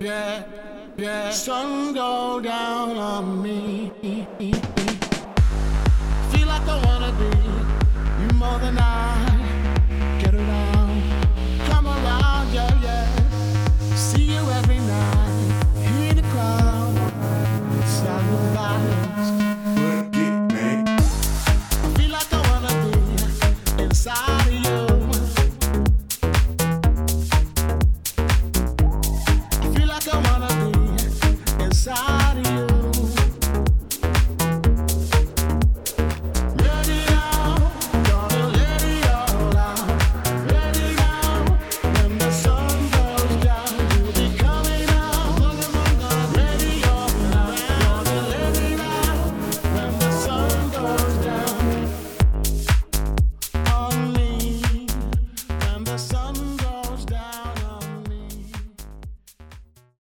yeah, yeah. Sun go down on me.